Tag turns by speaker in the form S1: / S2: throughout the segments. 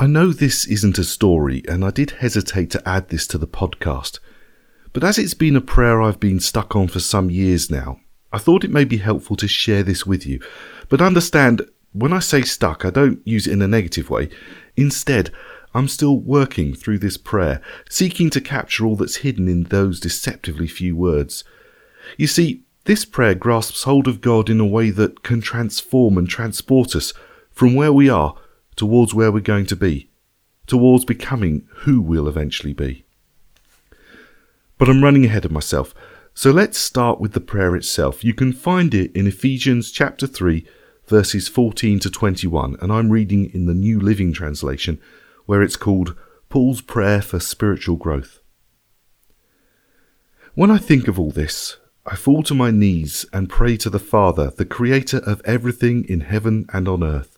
S1: I know this isn't a story, and I did hesitate to add this to the podcast, but as it's been a prayer I've been stuck on for some years now, I thought it may be helpful to share this with you. But understand, when I say stuck, I don't use it in a negative way. Instead, I'm still working through this prayer, seeking to capture all that's hidden in those deceptively few words. You see, this prayer grasps hold of God in a way that can transform and transport us from where we are towards where we're going to be, towards becoming who we'll eventually be. But I'm running ahead of myself, so let's start with the prayer itself. You can find it in Ephesians chapter 3, verses 14 to 21, and I'm reading in the New Living Translation, where it's called Paul's Prayer for Spiritual Growth. When I think of all this, I fall to my knees and pray to the Father, the Creator of everything in heaven and on earth.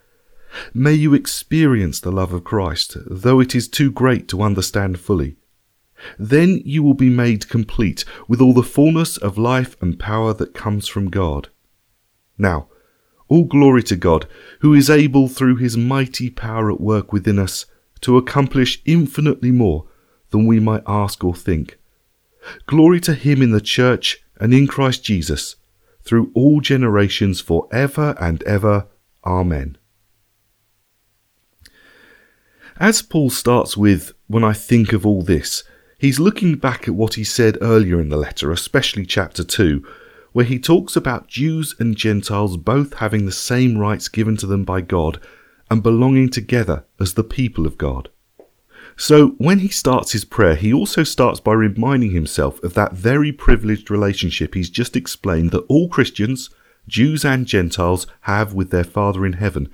S1: May you experience the love of Christ, though it is too great to understand fully. Then you will be made complete with all the fullness of life and power that comes from God. Now, all glory to God, who is able through his mighty power at work within us to accomplish infinitely more than we might ask or think. Glory to him in the church and in Christ Jesus, through all generations for ever and ever. Amen. As Paul starts with, When I think of all this, he's looking back at what he said earlier in the letter, especially chapter 2, where he talks about Jews and Gentiles both having the same rights given to them by God and belonging together as the people of God. So, when he starts his prayer, he also starts by reminding himself of that very privileged relationship he's just explained that all Christians, Jews and Gentiles, have with their Father in heaven.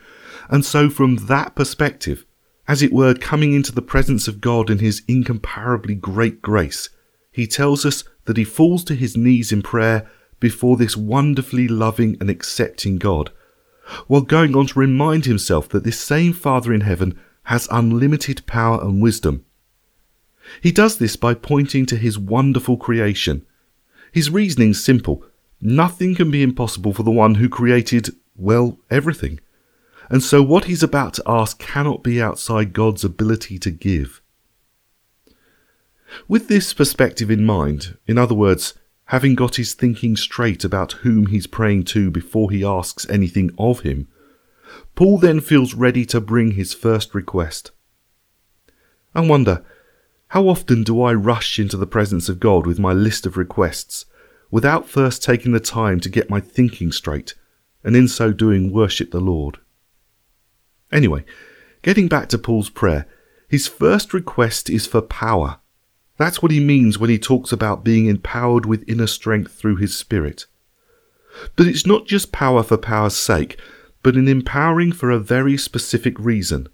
S1: And so, from that perspective, as it were, coming into the presence of God in his incomparably great grace, he tells us that he falls to his knees in prayer before this wonderfully loving and accepting God, while going on to remind himself that this same Father in heaven has unlimited power and wisdom. He does this by pointing to his wonderful creation. His reasoning's simple. Nothing can be impossible for the one who created, well, everything. And so what he's about to ask cannot be outside God's ability to give. With this perspective in mind, in other words, having got his thinking straight about whom he's praying to before he asks anything of him, Paul then feels ready to bring his first request. I wonder, how often do I rush into the presence of God with my list of requests without first taking the time to get my thinking straight and in so doing worship the Lord? Anyway, getting back to Paul's prayer, his first request is for power. That's what he means when he talks about being empowered with inner strength through his Spirit. But it's not just power for power's sake, but an empowering for a very specific reason.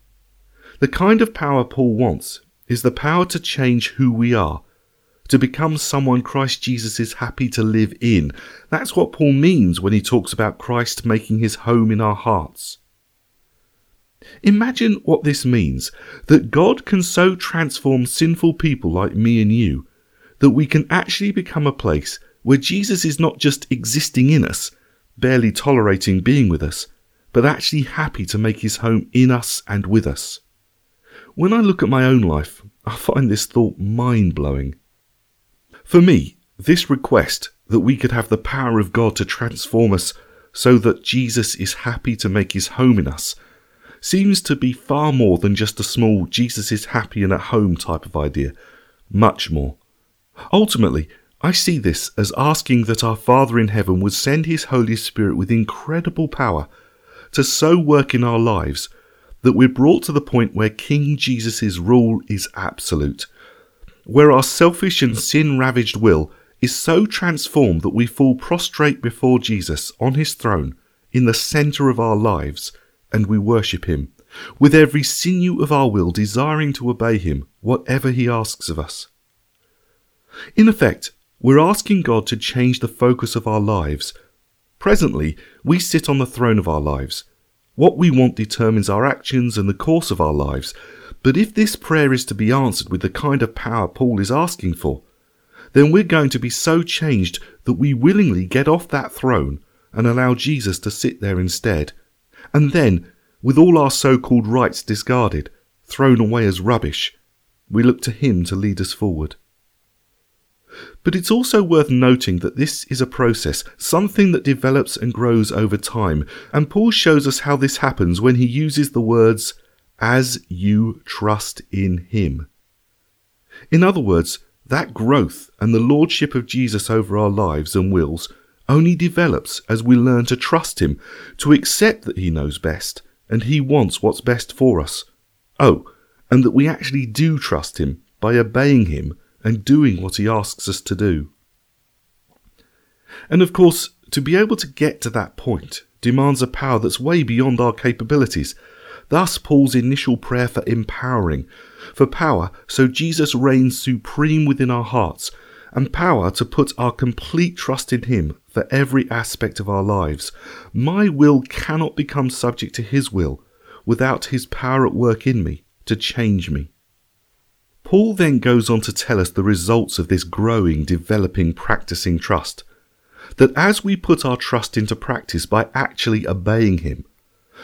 S1: The kind of power Paul wants is the power to change who we are, to become someone Christ Jesus is happy to live in. That's what Paul means when he talks about Christ making his home in our hearts. Imagine what this means that God can so transform sinful people like me and you that we can actually become a place where Jesus is not just existing in us, barely tolerating being with us, but actually happy to make his home in us and with us. When I look at my own life, I find this thought mind blowing. For me, this request that we could have the power of God to transform us so that Jesus is happy to make his home in us seems to be far more than just a small Jesus is happy and at home type of idea. Much more. Ultimately, I see this as asking that our Father in heaven would send His Holy Spirit with incredible power to so work in our lives that we're brought to the point where King Jesus' rule is absolute, where our selfish and sin ravaged will is so transformed that we fall prostrate before Jesus on his throne in the centre of our lives and we worship him, with every sinew of our will desiring to obey him, whatever he asks of us. In effect, we're asking God to change the focus of our lives. Presently, we sit on the throne of our lives. What we want determines our actions and the course of our lives. But if this prayer is to be answered with the kind of power Paul is asking for, then we're going to be so changed that we willingly get off that throne and allow Jesus to sit there instead. And then, with all our so called rights discarded, thrown away as rubbish, we look to Him to lead us forward. But it's also worth noting that this is a process, something that develops and grows over time, and Paul shows us how this happens when he uses the words, as you trust in him. In other words, that growth and the lordship of Jesus over our lives and wills only develops as we learn to trust him, to accept that he knows best and he wants what's best for us. Oh, and that we actually do trust him by obeying him and doing what he asks us to do. And of course, to be able to get to that point demands a power that's way beyond our capabilities. Thus, Paul's initial prayer for empowering, for power so Jesus reigns supreme within our hearts, and power to put our complete trust in Him for every aspect of our lives. My will cannot become subject to His will without His power at work in me to change me. Paul then goes on to tell us the results of this growing, developing, practicing trust. That as we put our trust into practice by actually obeying Him,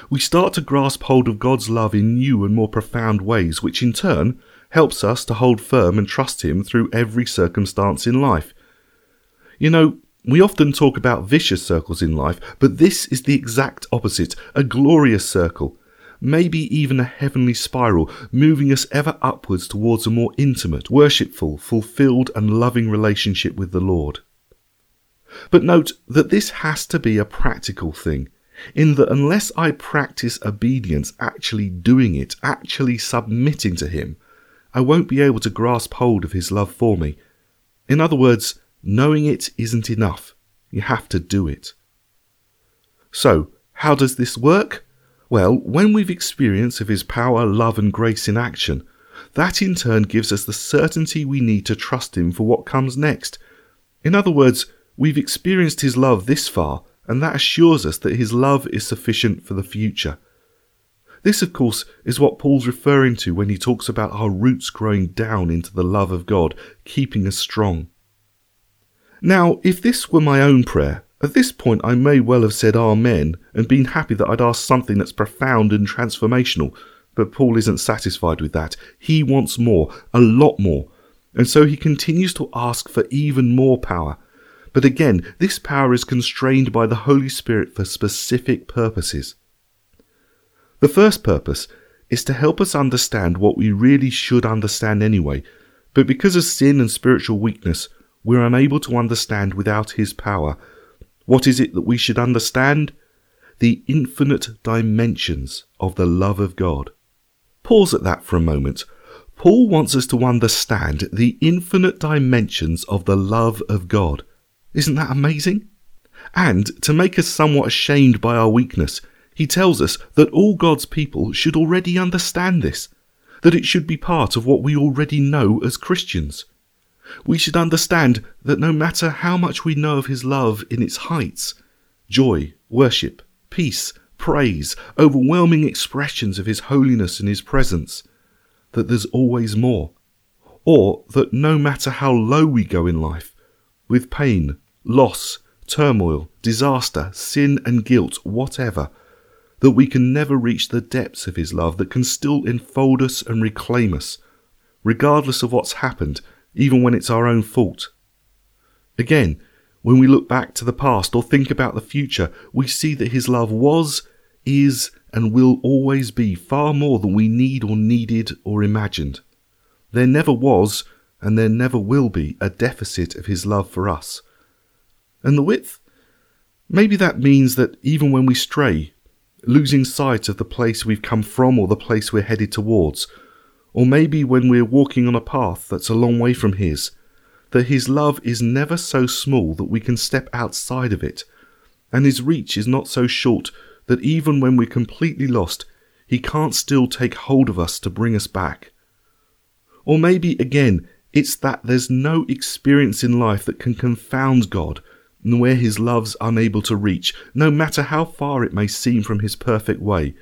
S1: we start to grasp hold of God's love in new and more profound ways, which in turn helps us to hold firm and trust Him through every circumstance in life. You know, we often talk about vicious circles in life, but this is the exact opposite a glorious circle maybe even a heavenly spiral, moving us ever upwards towards a more intimate, worshipful, fulfilled, and loving relationship with the Lord. But note that this has to be a practical thing, in that unless I practice obedience, actually doing it, actually submitting to Him, I won't be able to grasp hold of His love for me. In other words, knowing it isn't enough. You have to do it. So, how does this work? Well, when we've experience of His power, love, and grace in action, that in turn gives us the certainty we need to trust Him for what comes next. In other words, we've experienced His love this far, and that assures us that His love is sufficient for the future. This, of course, is what Paul's referring to when he talks about our roots growing down into the love of God, keeping us strong. Now, if this were my own prayer, at this point, I may well have said Amen and been happy that I'd asked something that's profound and transformational, but Paul isn't satisfied with that. He wants more, a lot more, and so he continues to ask for even more power. But again, this power is constrained by the Holy Spirit for specific purposes. The first purpose is to help us understand what we really should understand anyway, but because of sin and spiritual weakness, we're unable to understand without His power what is it that we should understand? The infinite dimensions of the love of God. Pause at that for a moment. Paul wants us to understand the infinite dimensions of the love of God. Isn't that amazing? And to make us somewhat ashamed by our weakness, he tells us that all God's people should already understand this, that it should be part of what we already know as Christians. We should understand that no matter how much we know of His love in its heights joy, worship, peace, praise, overwhelming expressions of His holiness and His presence that there's always more. Or that no matter how low we go in life, with pain, loss, turmoil, disaster, sin, and guilt, whatever, that we can never reach the depths of His love that can still enfold us and reclaim us, regardless of what's happened even when it's our own fault. Again, when we look back to the past or think about the future, we see that His love was, is, and will always be far more than we need or needed or imagined. There never was, and there never will be, a deficit of His love for us. And the width? Maybe that means that even when we stray, losing sight of the place we've come from or the place we're headed towards, or maybe when we're walking on a path that's a long way from His, that His love is never so small that we can step outside of it, and His reach is not so short that even when we're completely lost, He can't still take hold of us to bring us back. Or maybe again, It's that there's no experience in life that can confound God and where his love's unable to reach, no matter how far it may seem from his perfect way.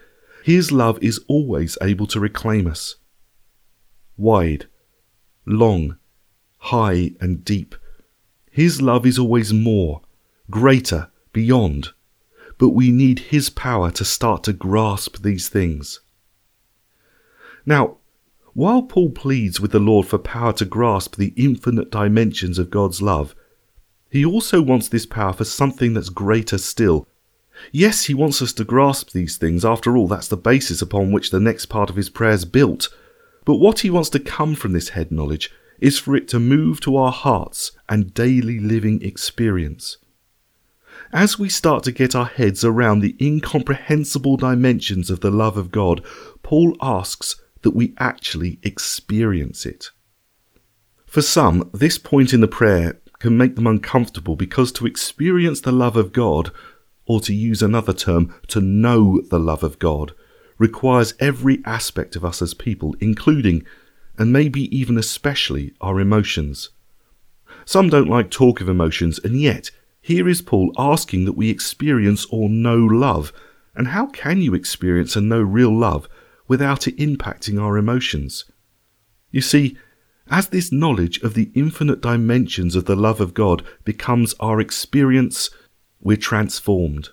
S1: His love is always able to reclaim us. Wide, long, high, and deep. His love is always more, greater, beyond. But we need His power to start to grasp these things. Now, while Paul pleads with the Lord for power to grasp the infinite dimensions of God's love, he also wants this power for something that's greater still. Yes, he wants us to grasp these things. After all, that's the basis upon which the next part of his prayer is built. But what he wants to come from this head knowledge is for it to move to our hearts and daily living experience. As we start to get our heads around the incomprehensible dimensions of the love of God, Paul asks that we actually experience it. For some, this point in the prayer can make them uncomfortable because to experience the love of God, or to use another term, to know the love of God, requires every aspect of us as people, including, and maybe even especially, our emotions. Some don't like talk of emotions, and yet, here is Paul asking that we experience or know love. And how can you experience and know real love without it impacting our emotions? You see, as this knowledge of the infinite dimensions of the love of God becomes our experience, we're transformed.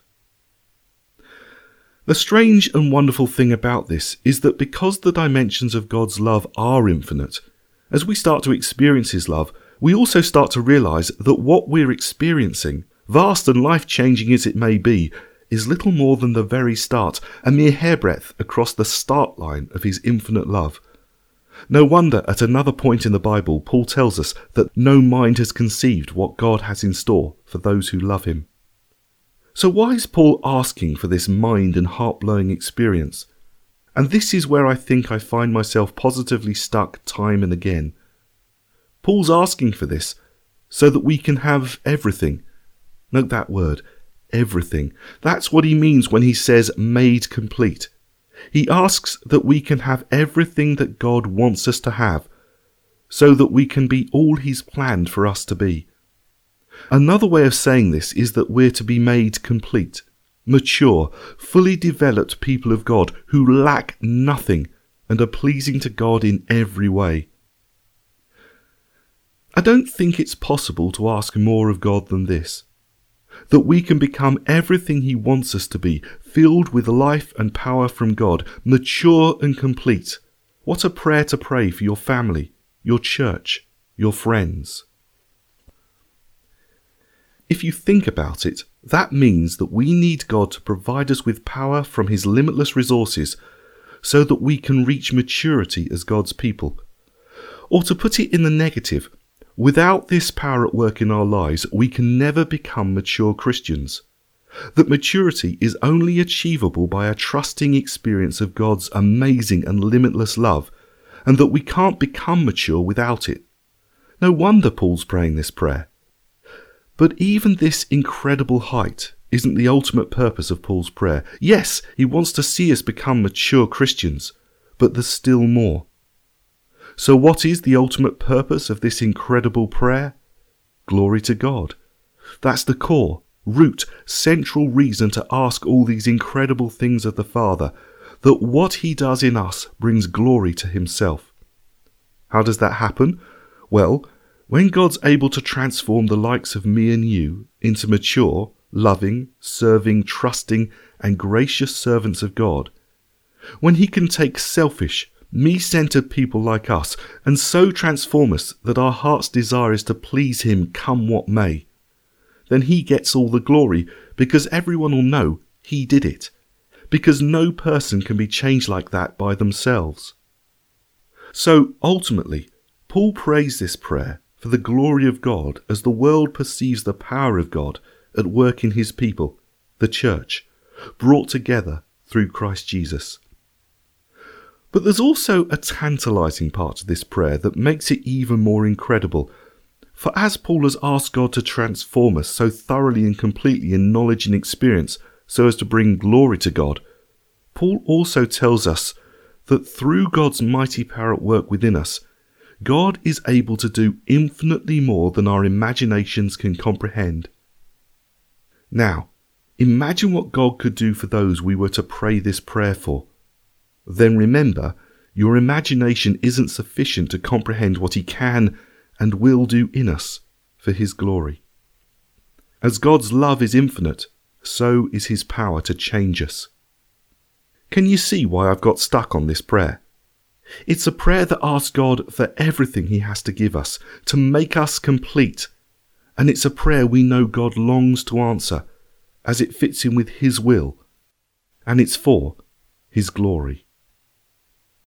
S1: The strange and wonderful thing about this is that because the dimensions of God's love are infinite, as we start to experience His love, we also start to realize that what we're experiencing, vast and life changing as it may be, is little more than the very start, a mere hairbreadth across the start line of His infinite love. No wonder at another point in the Bible, Paul tells us that no mind has conceived what God has in store for those who love him. So, why is Paul asking for this mind and heart blowing experience? And this is where I think I find myself positively stuck time and again. Paul's asking for this so that we can have everything. Note that word, everything. That's what he means when he says made complete. He asks that we can have everything that God wants us to have, so that we can be all He's planned for us to be. Another way of saying this is that we're to be made complete, mature, fully developed people of God who lack nothing and are pleasing to God in every way. I don't think it's possible to ask more of God than this that we can become everything He wants us to be, filled with life and power from God, mature and complete. What a prayer to pray for your family, your church, your friends. If you think about it, that means that we need God to provide us with power from His limitless resources so that we can reach maturity as God's people. Or to put it in the negative, Without this power at work in our lives, we can never become mature Christians. That maturity is only achievable by a trusting experience of God's amazing and limitless love, and that we can't become mature without it. No wonder Paul's praying this prayer. But even this incredible height isn't the ultimate purpose of Paul's prayer. Yes, he wants to see us become mature Christians, but there's still more. So, what is the ultimate purpose of this incredible prayer? Glory to God. That's the core, root, central reason to ask all these incredible things of the Father, that what He does in us brings glory to Himself. How does that happen? Well, when God's able to transform the likes of me and you into mature, loving, serving, trusting, and gracious servants of God, when He can take selfish, me centered people like us, and so transform us that our heart's desire is to please Him come what may. Then He gets all the glory because everyone will know He did it, because no person can be changed like that by themselves. So ultimately, Paul prays this prayer for the glory of God as the world perceives the power of God at work in His people, the church, brought together through Christ Jesus. But there's also a tantalizing part to this prayer that makes it even more incredible. For as Paul has asked God to transform us so thoroughly and completely in knowledge and experience so as to bring glory to God, Paul also tells us that through God's mighty power at work within us, God is able to do infinitely more than our imaginations can comprehend. Now, imagine what God could do for those we were to pray this prayer for. Then remember, your imagination isn't sufficient to comprehend what He can and will do in us for His glory. As God's love is infinite, so is His power to change us. Can you see why I've got stuck on this prayer? It's a prayer that asks God for everything He has to give us, to make us complete. And it's a prayer we know God longs to answer, as it fits in with His will, and it's for His glory.